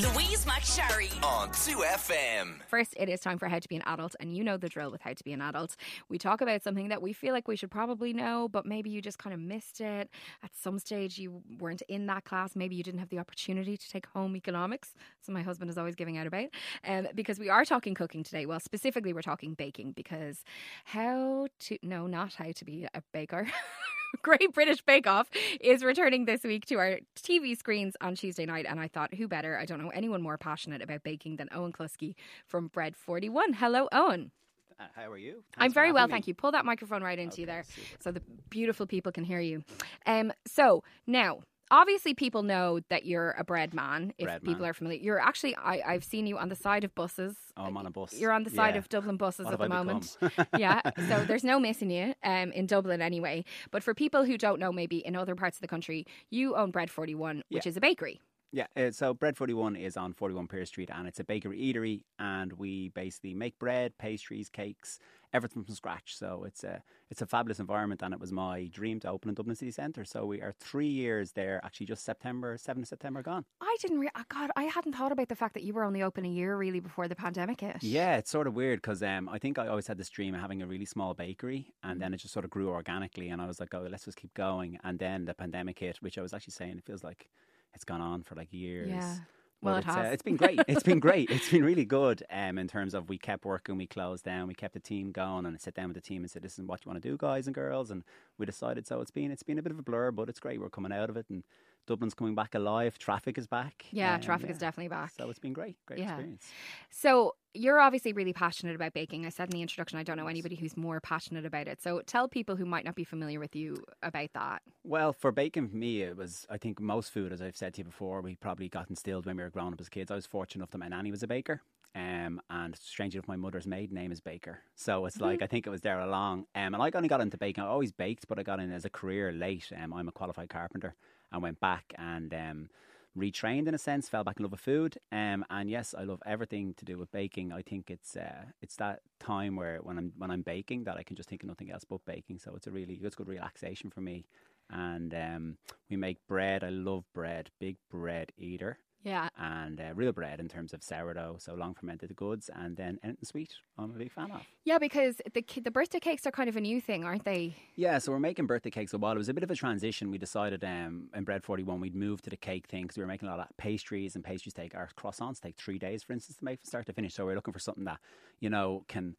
Louise McSharry. on 2FM. First, it is time for How to Be an Adult, and you know the drill with How to Be an Adult. We talk about something that we feel like we should probably know, but maybe you just kind of missed it. At some stage, you weren't in that class. Maybe you didn't have the opportunity to take home economics. So, my husband is always giving out about. Um, because we are talking cooking today. Well, specifically, we're talking baking because how to, no, not how to be a baker. Great British Bake Off is returning this week to our TV screens on Tuesday night. And I thought, who better? I don't know anyone more passionate about baking than Eoin Cluskey from Bread 41. Hello, Eoin. Uh, how are you? I'm very well, having thank you. Pull that microphone right into you there super. so the beautiful people can hear you. Um, so now, obviously, people know that you're a bread man. If Bread people man. are familiar, you're actually I, I've seen you on the side of buses. Oh, I'm on a bus. You're on the side Yeah. of Dublin buses What at the I moment. yeah, so there's no missing you um, in Dublin anyway. But for people who don't know, maybe in other parts of the country, you own Bread 41, which Yeah. is a bakery. Yeah, uh, so Bread 41 is on 41 Pearse Street and it's a bakery eatery and we basically make bread, pastries, cakes, everything from scratch. So it's a it's a fabulous environment and it was my dream to open in Dublin City Centre. So we are 3 years there, actually just September, 7th September gone. I didn't. Re- oh God, I hadn't thought about the fact that you were only open a year really before the pandemic hit. Yeah, it's sort of weird because um, I think I always had this dream of having a really small bakery, and then it just sort of grew organically. And I was like, oh, let's just keep going. And then the pandemic hit, which I was actually saying it feels like it's gone on for like years. Yeah. Well, it it's, uh, has. it's been great. It's been great. It's been really good. Um, in terms of we kept working, we closed down, we kept the team going, and I sat down with the team and said, "This is what you want to do, guys and girls." And we decided. So it's been it's been a bit of a blur, but it's great. We're coming out of it, and Dublin's coming back alive. Traffic is back. Yeah, Um, traffic is definitely back. So it's been great. Great Yeah. experience. So you're obviously really passionate about baking. I said in the introduction, I don't know anybody who's more passionate about it. So tell people who might not be familiar with you about that. Well, for baking, for me, it was, I think most food, as I've said to you before, we probably got instilled when we were growing up as kids. I was fortunate enough that my nanny was a baker. Um, and strangely enough, my mother's maiden name is Baker. So it's like, I think it was there along. Um, and I only got into baking. I always baked, but I got in as a career late. Um, I'm a qualified carpenter. I went back and um, retrained in a sense, fell back in love with food. Um, and yes, I love everything to do with baking. I think it's uh, it's that time where when I'm when I'm baking that I can just think of nothing else but baking. So it's a really it's good relaxation for me. And um, we make bread. I love bread. Big bread eater. Yeah. And uh, real bread in terms of sourdough, so long fermented goods, and then anything sweet. I'm a big fan of. Yeah, because the the birthday cakes are kind of a new thing, aren't they? Yeah, so we're making birthday cakes. So while it was a bit of a transition, we decided um, in Bread 41 we'd move to the cake thing because we were making a lot of pastries and pastries take, our croissants take three days, for instance, to make from start to finish. So we're looking for something that, you know, can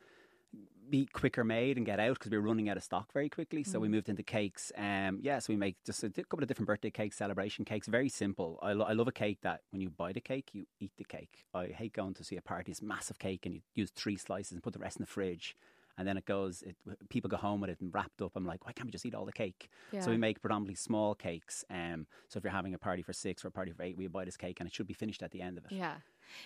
be quicker made and get out because we were running out of stock very quickly. So we moved into cakes. Um, yeah, so we make just a couple of different birthday cakes, celebration cakes. Very simple. I, lo- I love a cake that when you buy the cake, you eat the cake. I hate going to see a party, it's massive cake, and you use three slices and put the rest in the fridge. And then it goes, it, people go home with it and wrapped up. I'm like, why can't we just eat all the cake? Yeah. So we make predominantly small cakes. Um, so if you're having a party for six or a party for eight, we buy this cake and it should be finished at the end of it. Yeah.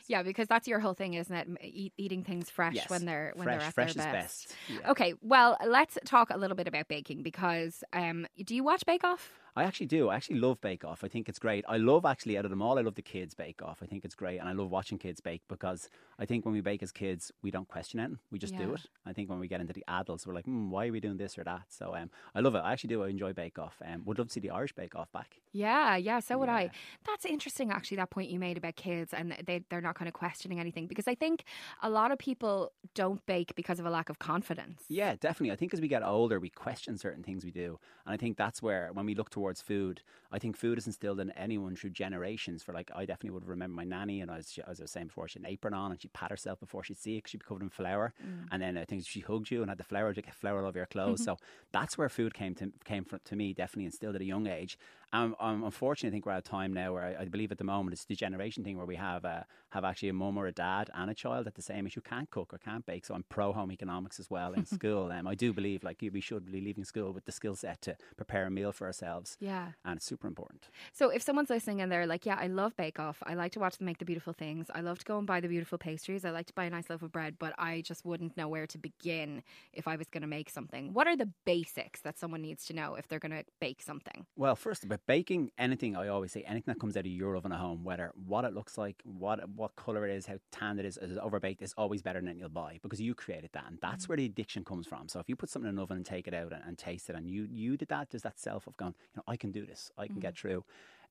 Yeah, because that's your whole thing, isn't it? Eat, eating things fresh Yes. when they're when fresh, they're at fresh their is best. best. Yeah. Okay, well, let's talk a little bit about baking because um, do you watch Bake Off? I actually do. I actually love Bake Off. I think it's great. I love actually out of them all. I love the kids Bake Off. I think it's great, and I love watching kids bake because I think when we bake as kids, we don't question it. We just do it. I think when we get into the adults, we're like, hmm, why are we doing this or that? So um, I love it. I actually do. I enjoy Bake Off. Um, would love to see the Irish Bake Off back. Yeah, yeah, so would I. That's interesting, actually, that point you made about kids and they, they're not kind of questioning anything because I think a lot of people don't bake because of a lack of confidence. Yeah, definitely. I think as we get older, we question certain things we do. And I think that's where, when we look towards food, I think food is instilled in anyone through generations. For like, I definitely would remember my nanny, and I was, as I was saying before, she had an apron on and she'd pat herself before she'd see it she'd be covered in flour. Mm. And then I think she hugged you and had the flour to get flour all over your clothes. Mm-hmm. so that's where food came to came from, to me, definitely instilled at a young age. Um, um, unfortunately, I think we're at a time now where I, I believe at the moment it's the generation thing where we have uh, have actually a mum or a dad and a child at the same age who can't cook or can't bake. So I'm pro home economics as well in school. Um, I do believe like we should be leaving school with the skill set to prepare a meal for ourselves. Yeah. And it's super important. So if someone's listening and they're like, "Yeah, I love Bake Off. I like to watch them make the beautiful things. I love to go and buy the beautiful pastries. I like to buy a nice loaf of bread, but I just wouldn't know where to begin if I was going to make something." What are the basics that someone needs to know if they're going to bake something? Well, first about baking, anything I always say, anything that comes out of your oven at home, whether what it looks like, what what color it is, how tanned it is, is overbaked, is always better than you'll buy because you created that, and that's mm. where the addiction comes from. So if you put something in an oven and take it out and, and taste it, and you you did that, there's that self of going, you know, I can do this, I can get mm. through.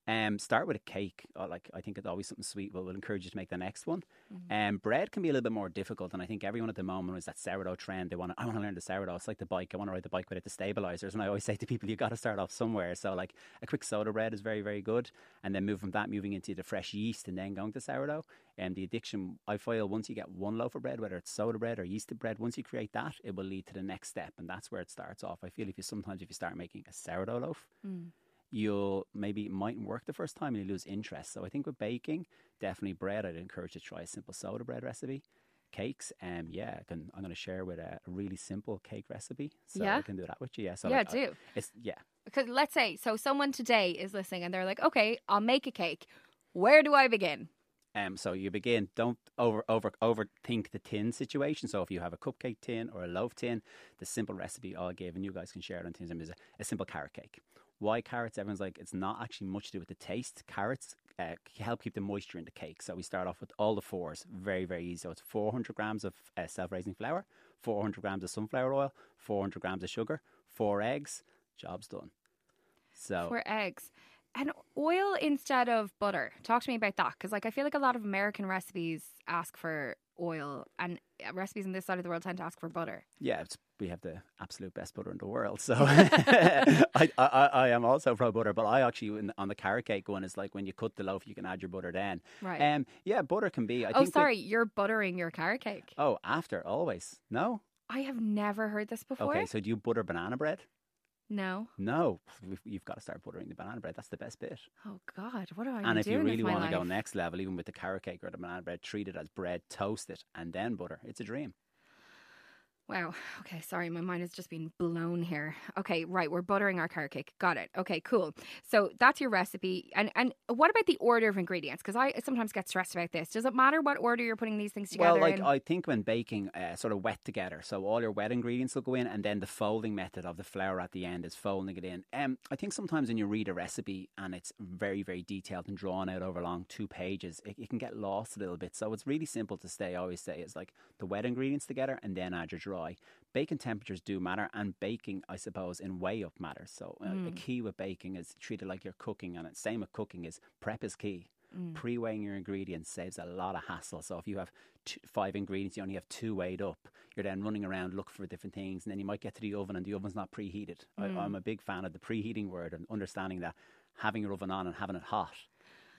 Um, start with a cake. Or like I think it's always something sweet. But we'll encourage you to make the next one. Um, bread can be a little bit more difficult, and I think everyone at the moment is that sourdough trend. They want to. I want to learn the sourdough. It's like the bike. I want to ride the bike without the stabilizers. And I always say to people, you got to start off somewhere. So like a quick soda bread is very very good, and then move from that moving into the fresh yeast, and then going to sourdough. And the addiction, I feel, once you get one loaf of bread, whether it's soda bread or yeasted bread, once you create that, it will lead to the next step, and that's where it starts off. I feel if you sometimes if you start making a sourdough loaf, you'll maybe it mightn't work the first time and you lose interest. So I think with baking, definitely bread, I'd encourage you to try a simple soda bread recipe. Cakes, um, yeah, I can, I'm going to share with a, really simple cake recipe. So Yeah? I can do that with you. Yeah, so Yeah, like, I- do. It's yeah, Because let's say, so someone today is listening and they're like, okay, I'll make a cake. Where do I begin? Um, so you begin. Don't over over overthink the tin situation. So if you have a cupcake tin or a loaf tin, the simple recipe I'll give, and you guys can share it on Teams, is a, a simple carrot cake. Why carrots? Everyone's like, it's not actually much to do with the taste. Carrots uh, help keep the moisture in the cake. So we start off with all the fours. Very very easy. So it's 400 grams of uh, self-raising flour, 400 grams of sunflower oil, 400 grams of sugar, four eggs. Job's done. So Four eggs. And oil instead of butter. Talk to me about that. Because, like, I feel like a lot of American recipes ask for oil, and uh, recipes in this side of the world tend to ask for butter. Yeah, it's, we have the absolute best butter in the world. So I, I, I am also pro butter, but I actually on the carrot cake one is like when you cut the loaf, you can add your butter then. Right. Um, yeah, butter can be. I oh, think that- sorry, you're buttering your carrot cake. oh, after always. No. I have never heard this before. Okay, so do you butter banana bread? no. No, you've got to start buttering the banana bread. That's the best bit. Oh God, what do I? and if you really want to go next level, even with the carrot cake or the banana bread, treat it as bread, toast it, and then butter. It's a dream. Wow. Okay. Sorry, my mind has just been blown here. Okay. Right. We're buttering our carrot cake. Got it. Okay. Cool. So that's your recipe. And and what about the order of ingredients? Because I sometimes get stressed about this. Does it matter what order you're putting these things together Well, like in? I think when baking, uh, sort of wet together. So all your wet ingredients will go in, and then the folding method of the flour at the end is folding it in. Um, I think sometimes when you read a recipe and it's very, very detailed and drawn out over long two pages, it, it can get lost a little bit. So it's really simple to stay. I always say it's like the wet ingredients together, and then add your dry. Baking temperatures do matter, and baking, I suppose, in way up matters. So uh, a mm. key with baking is treat it like you're cooking, and it's same with cooking is prep is key. Mm. Pre-weighing your ingredients saves a lot of hassle. So if you have two, five ingredients, you only have two weighed up. You're then running around looking for different things, and then you might get to the oven, and the oven's not preheated. I, I'm mm. a big fan of the preheating word and understanding that having your oven on and having it hot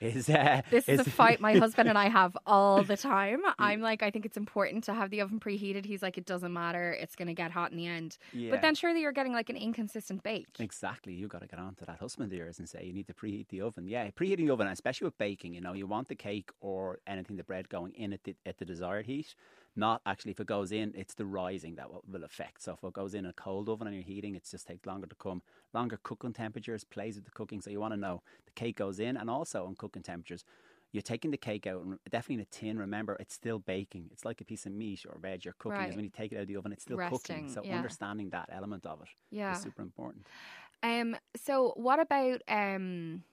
is uh, this is a fight my husband and I have all the time. I'm like, I think it's important to have the oven preheated. He's like, it doesn't matter. It's going to get hot in the end. Yeah. But then surely you're getting like an inconsistent bake. Exactly. you got to get on to that husband of yours and say you need to preheat the oven. Yeah, preheating the oven, especially with baking, you know, you want the cake or anything, the bread going in at the, at the desired heat. Not actually, if it goes in, it's the rising that will, affect. So if it goes in a cold oven and you're heating, it just takes longer to come. Longer cooking temperatures plays with the cooking. So you want to know the cake goes in and also on cooking temperatures. You're taking the cake out, and definitely in a tin. Remember, it's still baking. It's like a piece of meat or veg you're cooking. Right. Is when you take it out of the oven, it's still Resting, cooking. So yeah. understanding that element of it is Yeah. super important. Um. So what about um?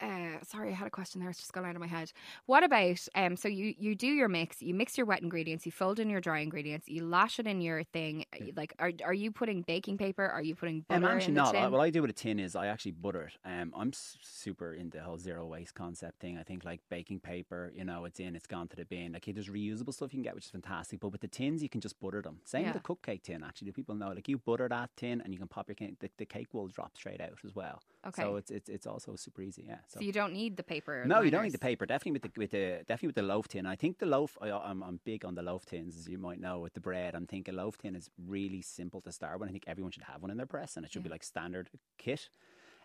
Uh, sorry, I had a question there. It's just gone out of my head. What about um? So you you do your mix. You mix your wet ingredients. You fold in your dry ingredients. You lash it in your thing. Like, are are you putting baking paper? Are you putting butter I'm actually in the not. I, what I do with a tin is I actually butter it. Um, I'm super into the whole zero waste concept thing. I think like baking paper, you know, it's in, it's gone to the bin. Like there's reusable stuff you can get, which is fantastic. But with the tins, you can just butter them. Same with the cupcake tin. Actually, do people know? Like you butter that tin, and you can pop your cake. The, the cake will drop straight out as well. Okay. So it's it's it's also super easy. Yeah. so you don't need the paper. No, you don't need the paper. Definitely with the with the definitely with the loaf tin. I think the loaf. I, I'm I'm big on the loaf tins, as you might know. With the bread, I'm thinking loaf tin is really simple to start with. I think everyone should have one in their press, and it should be like standard kit.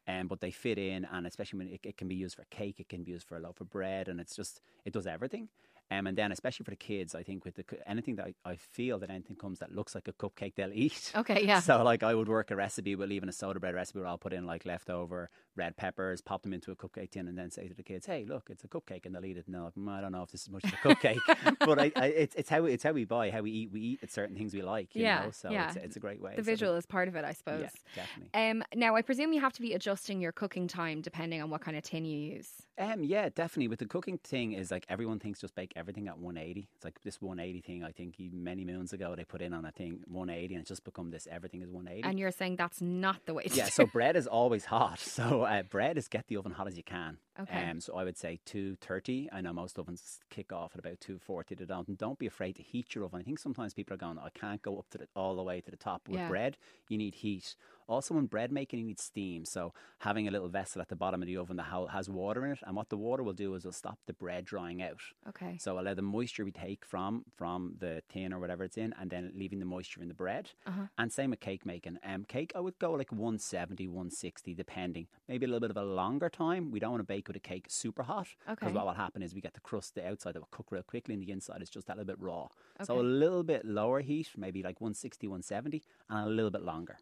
Um, but they fit in, and especially when it, it can be used for cake, it can be used for a loaf of bread, and it's just it does everything. Um, and then especially for the kids, I think with the anything that I, I feel that anything comes that looks like a cupcake, they'll eat. Okay, yeah. So like I would work a recipe with even a soda bread recipe where I'll put in like leftover red peppers, pop them into a cupcake tin, and then say to the kids, "Hey, look, it's a cupcake," and they'll eat it. And they're like, "Mm, "I don't know if this is much of a cupcake," but I, I, it's it's how we, it's how we buy, how we eat. We eat at certain things we like. You Yeah, know? so yeah. it's, it's a great way. The So visual is part of it, I suppose. yeah, definitely. Um, now, I presume you have to be adjusting your cooking time depending on what kind of tin you use. Um, yeah, definitely. With the cooking thing, is like everyone thinks just bake everything at 180. It's like this 180 thing. I think many moons ago they put in on a thing 180, and it's just become this everything is 180. And you're saying that's not the way. To yeah. So bread is always hot. So uh, bread is get the oven hot as you can. Okay. Um, so I would say 230. I know most ovens kick off at about 240 to don't. And don't be afraid to heat your oven. I think sometimes people are going, I can't go up to the, all the way to the top. With Yeah. bread, you need heat. Also, in bread making, you need steam. So having a little vessel at the bottom of the oven that ha- has water in it, and what the water will do is it'll stop the bread drying out. Okay. So allow the moisture we take from from the tin or whatever it's in, and then leaving the moisture in the bread. Uh-huh. And same with cake making. Um, cake I would go like 170, 160, depending. Maybe a little bit of a longer time. We don't want to bake with a cake super hot because Okay. what will happen is we get the crust, the outside that will cook real quickly, and the inside is just that little bit raw. So a little bit lower heat, maybe like 160, 170, and a little bit longer.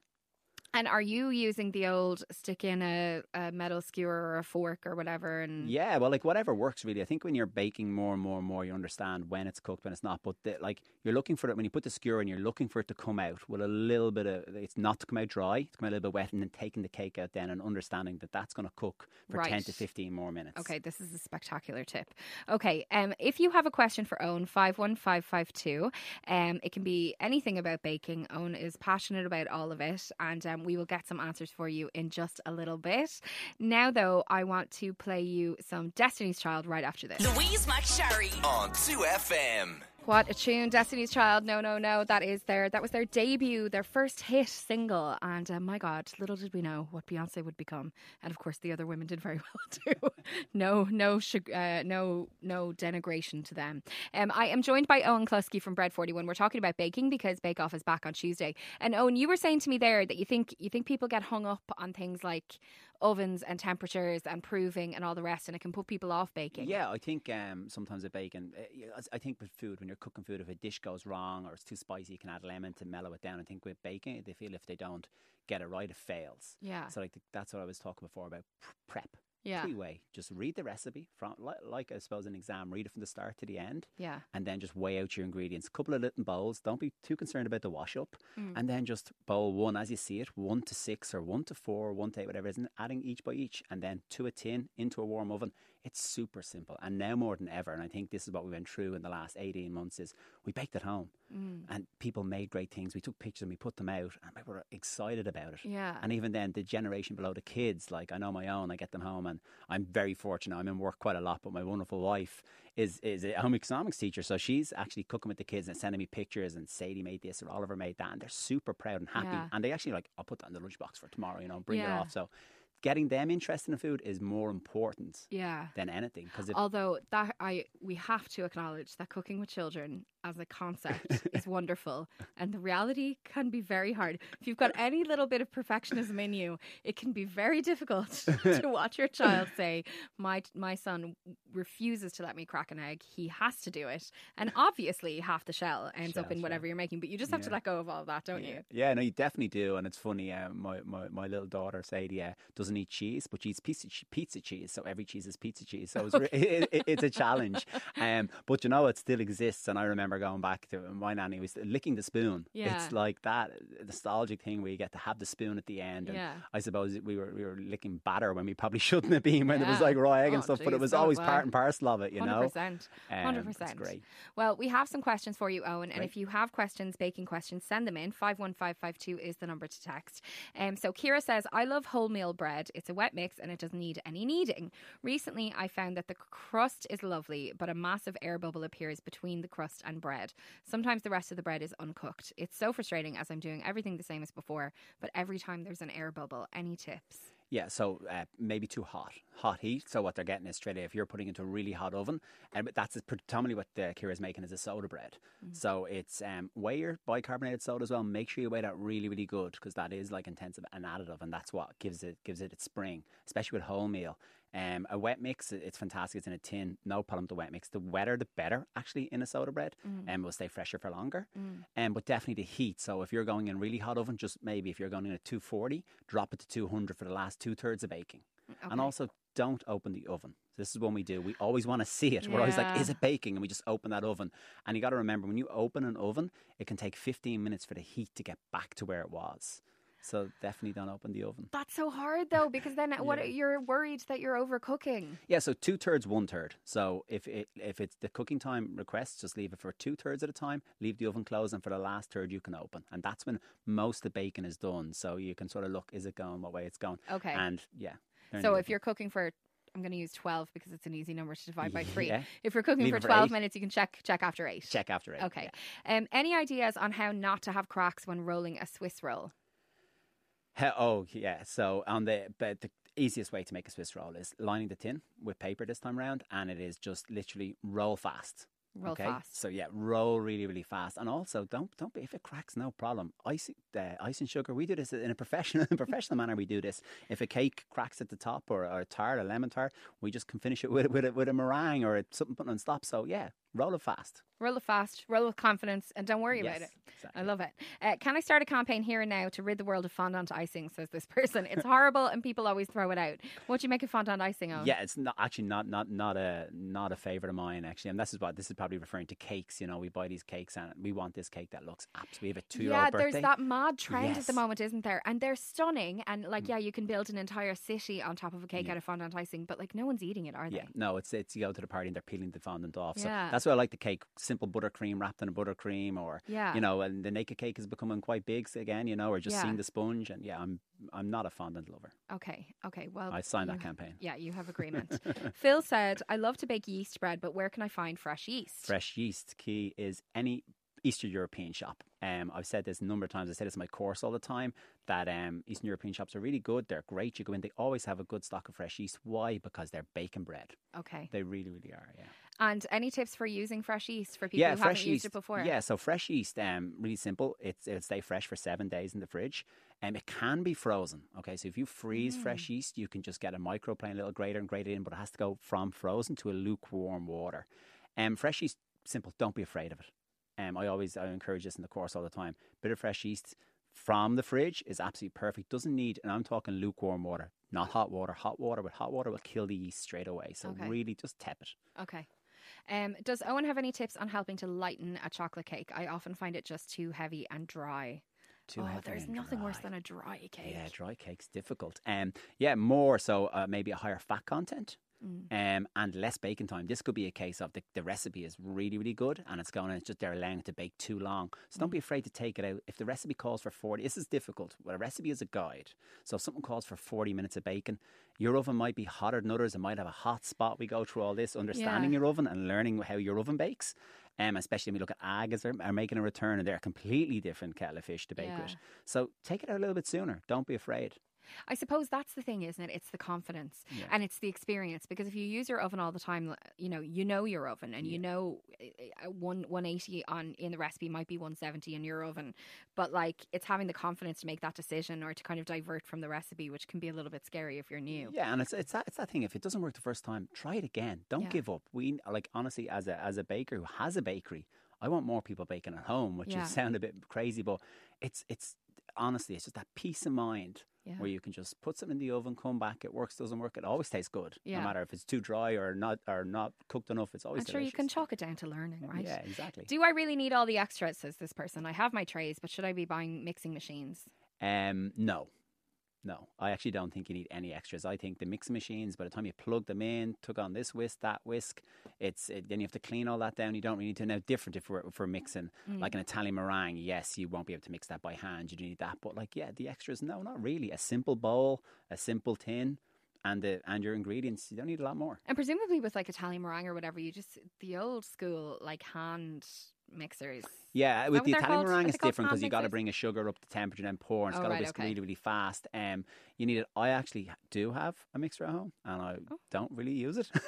And are you using the old stick in a, a metal skewer or a fork or whatever? And Yeah, well, like whatever works really. I think when you're baking more and more and more, you understand when it's cooked, when it's not. But the, like you're looking for it when you put the skewer in, you're looking for it to come out with a little bit of. It's not to come out dry. It's come out a little bit wet, and then taking the cake out then and understanding that that's going to cook for ten to fifteen more minutes. Okay, this is a spectacular tip. Okay, um, if you have a question for Eoin, 51552, um, it can be anything about baking. Eoin is passionate about all of it, and um, we will get some answers for you in just a little bit. Now, though, I want to play you some Destiny's Child right after this. Louise McSharry. on 2FM. What a tune, Destiny's Child. No, no, no. That is their that was their debut, their first hit single. And uh, my God, little did we know what Beyonce would become. And of course, the other women did very well too. no, no, uh, no, no denigration to them. Um, I am joined by Eoin Cluskey from Bread Forty One. We're talking about baking because Bake Off is back on Tuesday. And Eoin, you were saying to me there that you think you think people get hung up on things like ovens and temperatures and proving and all the rest, and it can put people off baking. Yeah, I think um, sometimes a bacon, uh, I think with food, when you're cooking food, if a dish goes wrong or it's too spicy, you can add lemon to mellow it down. I think with baking, they feel if they don't get it right, it fails. Yeah. So like th- that's what I was talking before about prep. Yeah. Way. Just read the recipe from like, like I suppose an exam. Read it from the start to the end. Yeah. and then just weigh out your ingredients. A couple of little bowls. Don't be too concerned about the wash up. Mm. And then just bowl one as you see it, one to six or one to four, one to eight, whatever it is, and adding each by each, and then to a tin into a warm oven. It's super simple. And now more than ever, and I think this is what we went through in the last 18 months, is we baked at home. Mm. And people made great things. We took pictures and we put them out, and people were excited about it. Yeah. And even then, the generation below the kids, like I know my own, I get them home, and I'm very fortunate. I'm in work quite a lot, but my wonderful wife is is a home economics teacher, so she's actually cooking with the kids and sending me pictures. And Sadie made this, or Oliver made that, and they're super proud and happy. Yeah. And they actually like, I'll put that in the lunchbox for tomorrow, you know, bring it off. So, getting them interested in food is more important Yeah. than anything because Although that I we have to acknowledge that cooking with children as a concept is wonderful and the reality can be very hard. If you've got any little bit of perfectionism in you, it can be very difficult to watch your child say, "My my son refuses to let me crack an egg. He has to do it." And obviously, half the shell ends up Shell, in shell. whatever you're making, but you just have to let go of all that, don't yeah. you? Yeah, no, you definitely do, and it's funny. Uh, my, my my little daughter Sadie uh, doesn't eat cheese, but she eats pizza pizza cheese. So every cheese is pizza cheese. So it's re- it, it, it's a challenge. Um, but you know, it still exists, and I remember going back to my nanny was licking the spoon. Yeah. It's like that nostalgic thing where you get to have the spoon at the end. And Yeah. I suppose we were we were licking batter when we probably shouldn't have been when it was like raw egg Oh, and stuff, but it was so always well. part and parcel of it. You know, 100%. Um, 100%. It's great. Well, we have some questions for you, Eoin. And if you have questions, baking questions, send them in. 51552 is the number to text. Um, so Kira says, I love wholemeal bread. It's a wet mix and it doesn't need any kneading. Recently, I found that the crust is lovely, but a massive air bubble appears between the crust and bread. Sometimes the rest of the bread is uncooked. It's so frustrating as I'm doing everything the same as before, but every time there's an air bubble. Any tips? Yeah, so uh, maybe too hot, hot heat. So what they're getting is straight away, if you're putting into a really hot oven, and that's predominantly what uh, Kira's making is a soda bread. So it's um, weigh your bicarbonated soda as well. Make sure you weigh that really, really good because that is like intensive and additive, and that's what gives it gives it its spring, especially with wholemeal. Um, a wet mix, it's fantastic. It's in a tin, no problem with the wet mix. The wetter, the better, actually, in a soda bread, and will stay fresher for longer. Um, but definitely the heat. So if you're going in really hot oven, just maybe if you're going in at 240, drop it to 200 for the last two thirds of baking. And also, don't open the oven. This is one we do. We always want to see it. We're always like, is it baking? And we just open that oven. And you got to remember, when you open an oven, it can take 15 minutes for the heat to get back to where it was. So definitely don't open the oven. That's so hard though, because then what you're worried that you're overcooking. Yeah, so two thirds, one third. So if it, if it's the cooking time request, just leave it for two thirds at a time. Leave the oven closed, and for the last third, you can open, and that's when most of the bacon is done. So you can sort of look: is it going? What way it's going? Okay. And yeah. So if you're cooking for I'm going to use 12 because it's an easy number to divide by 3. Yeah. If you're cooking Leave for it for 12 minutes, you can check check after 8. check after it. Okay. Um any ideas on how not to have cracks when rolling a Swiss roll? Oh yeah. So on the but the easiest way to make a Swiss roll is lining the tin with paper this time round, and it is just literally roll fast. Roll okay? fast. So yeah, roll really, really fast, and also don't don't be if it cracks, no problem. Ice, uh, icing sugar. We do this in a professional, in a professional manner. We do this. If a cake cracks at the top or, or a tart, a lemon tart, we just can finish it with with a, with a meringue or something put on top. So yeah, roll it fast. Roll it fast, roll with confidence, and don't worry about it. exactly. I love it. Uh, can I start a campaign here and now to rid the world of fondant icing? Says this person. It's horrible, and people always throw it out. What do you make of fondant icing on? Yeah, it's not actually not not not a not a favorite of mine actually, and this is what this is probably referring to cakes. You know, we buy these cakes and we want this cake that looks absolutely. We have a two year Yeah, old birthday. there's that mad trend at the moment, isn't there? And they're stunning. And like, yeah, you can build an entire city on top of a cake out of fondant icing, but like, no one's eating it, are they? Yeah, no, it's it's you go to the party and they're peeling the fondant off. So Yeah. that's why I like the cake, simple buttercream wrapped in a buttercream, or Yeah. you know, and the naked cake is becoming quite big again, you know, or just Yeah. seeing the sponge. And yeah, I'm I'm not a fondant lover. Okay. Okay. Well, I signed that campaign. Yeah, you have agreement. Phil said, "I love to bake yeast bread, but where can I find fresh yeast?" Fresh yeast key is any Eastern European shop. Um, I've said this a number of times. I say this in my course all the time that um, Eastern European shops are really good. They're great. You go in, they always have a good stock of fresh yeast. Why? Because they're baking bread. Okay. They really, really are. Yeah. And any tips for using fresh yeast for people yeah, who haven't yeast. used it before? Yeah, so fresh yeast, um, really simple. It's it'll stay fresh for seven days in the fridge. Um, it can be frozen. Okay, so if you freeze Mm. fresh yeast, you can just get a microplane, a little grater, and grate it in, but it has to go from frozen to a lukewarm water. Um, fresh yeast, simple. Don't be afraid of it. Um, I always I encourage this in the course all the time. Bit of fresh yeast from the fridge is absolutely perfect. Doesn't need, and I'm talking lukewarm water, not hot water. Hot water but hot water will kill the yeast straight away. So Okay. really, just tap it. Okay. Um, does Eoin have any tips on helping to lighten a chocolate cake? I often find it just too heavy and dry. Too oh, heavy there's nothing worse than a dry cake. Yeah, dry cake's difficult. Um, yeah, more so uh, maybe a higher fat content. Mm. Um, and less baking time. This could be a case of the, the recipe is really, really good and it's going and it's just they're allowing it to bake too long. So Mm. don't be afraid to take it out. If the recipe calls for 40, this is difficult. Well, a recipe is a guide. So if something calls for 40 minutes of baking, your oven might be hotter than others. It might have a hot spot. We go through all this, understanding Yeah. your oven and learning how your oven bakes. Um, especially when we look at ag as they're are making a return and they're a completely different kettle of fish to bake Yeah. with. So take it out a little bit sooner. Don't be afraid. I suppose that's the thing, isn't it? It's the confidence Yeah. and it's the experience. Because if you use your oven all the time, you know, you know your oven, and you know, uh, one one eighty on in the recipe might be one seventy in your oven, but like it's having the confidence to make that decision or to kind of divert from the recipe, which can be a little bit scary if you're new. Yeah, and it's it's that it's that thing. If it doesn't work the first time, try it again. Don't Yeah. give up. We like honestly, as a as a baker who has a bakery, I want more people baking at home, which Yeah. is sound a bit crazy, but it's it's honestly it's just that peace of mind Yeah. where you can just put something in the oven, come back, it works, doesn't work, it always tastes good. Yeah. No matter if it's too dry or not or not cooked enough, it's always I'm sure you can chalk it down to learning, right? Yeah, exactly. Do I really need all the extras? Says this person. I have my trays, but should I be buying mixing machines? Um, no. No, I actually don't think you need any extras. I think the mixing machines, by the time you plug them in, took on this whisk, that whisk, it's it, then you have to clean all that down. You don't really need to. Now, different if we're, we're mixing Mm. like an Italian meringue, yes, you won't be able to mix that by hand. You do need that, but like yeah, the extras, no, not really. A simple bowl, a simple tin, and the and your ingredients. You don't need a lot more. And presumably with like Italian meringue or whatever, you just the old school like hand mixers. Yeah, with the Italian called? Meringue, it's different because you got to bring a sugar up to temperature and then pour, and it's Oh, got to right, whisk okay. really, really fast. Um, you need it. I actually do have a mixer at home, and I Oh. don't really use it.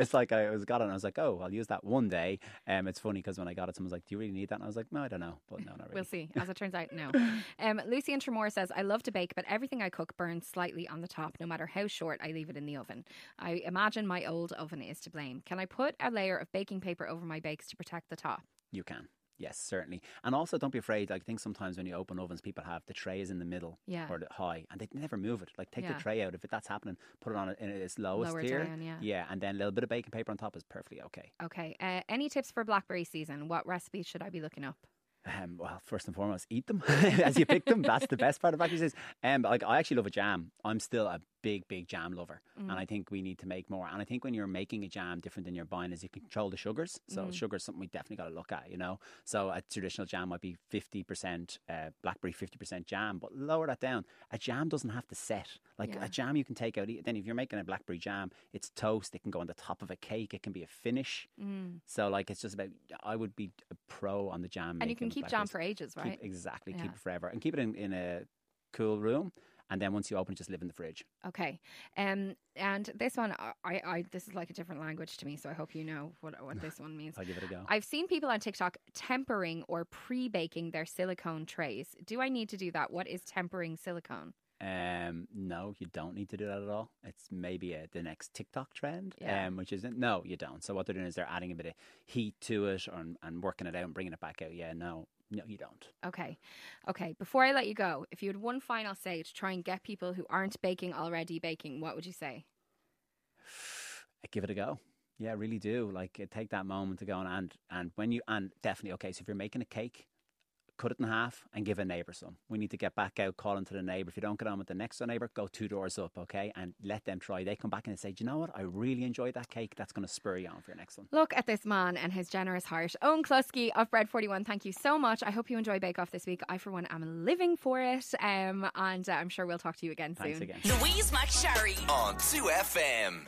it's like I was got it, and I was like, oh, I'll use that one day. Um, it's funny because when I got it, someone was like, do you really need that? And I was like, no, I don't know, but no, not really. We'll see. As it turns out, no. Um, Lucy in Tramore says, I love to bake, but everything I cook burns slightly on the top, no matter how short I leave it in the oven. I imagine my old oven is to blame. Can I put a layer of baking paper over my bakes to protect the top? You can. Yes, certainly. And also, don't be afraid. Like, I think sometimes when you open ovens, people have the tray is in the middle Yeah. or the high, and they never move it. Like, take Yeah. the tray out. If it, that's happening, put it on in its lowest Lower tier. down, yeah. Yeah, and then a little bit of baking paper on top is perfectly okay. Okay. Uh, any tips for blackberry season? What recipes should I be looking up? Um, well, first and foremost, eat them as you pick them. That's the best part of packages. Um, like I actually love a jam. I'm still a big, big jam lover, Mm. and I think we need to make more. And I think when you're making a jam, different than you're buying, is you control the sugars. So Mm. sugar is something we definitely got to look at. You know, so a traditional jam might be 50% uh, blackberry, 50% jam, but lower that down. A jam doesn't have to set. Like Yeah. a jam, you can take out. Then if you're making a blackberry jam, it's toast. It can go on the top of a cake. It can be a finish. Mm. So like it's just about. I would be a pro on the jam. And you can making keep jam for ages, right? Keep, exactly. Yeah. Keep it forever and keep it in, in a cool room. And then once you open it, just live in the fridge. Okay. Um, and this one, I, I, this is like a different language to me, so I hope you know what what this one means. I'll give it a go. I've seen people on TikTok tempering or pre-baking their silicone trays. Do I need to do that? What is tempering silicone? Um, no, you don't need to do that at all. It's maybe a, the next TikTok trend, Yeah. um, which isn't. No, you don't. So what they're doing is they're adding a bit of heat to it and, and working it out and bringing it back out. Yeah, no, no, you don't. Okay. Okay. Before I let you go, if you had one final say to try and get people who aren't baking already baking, what would you say? I give it a go. Yeah, I really do. Like uh, take that moment to go on and and when you and definitely okay. So if you're making a cake, cut it in half and give a neighbour some. We need to get back out calling to the neighbour. If you don't get on with the next door neighbour, go two doors up, okay, and let them try. They come back and they say, Do you know what? I really enjoyed that cake. That's going to spur you on for your next one. Look at this man and his generous heart. Eoin Cluskey of Bread 41, thank you so much. I hope you enjoy Bake Off this week. I, for one, am living for it. Um, and uh, I'm sure we'll talk to you again Thanks soon. again. Louise McSharry. on 2FM.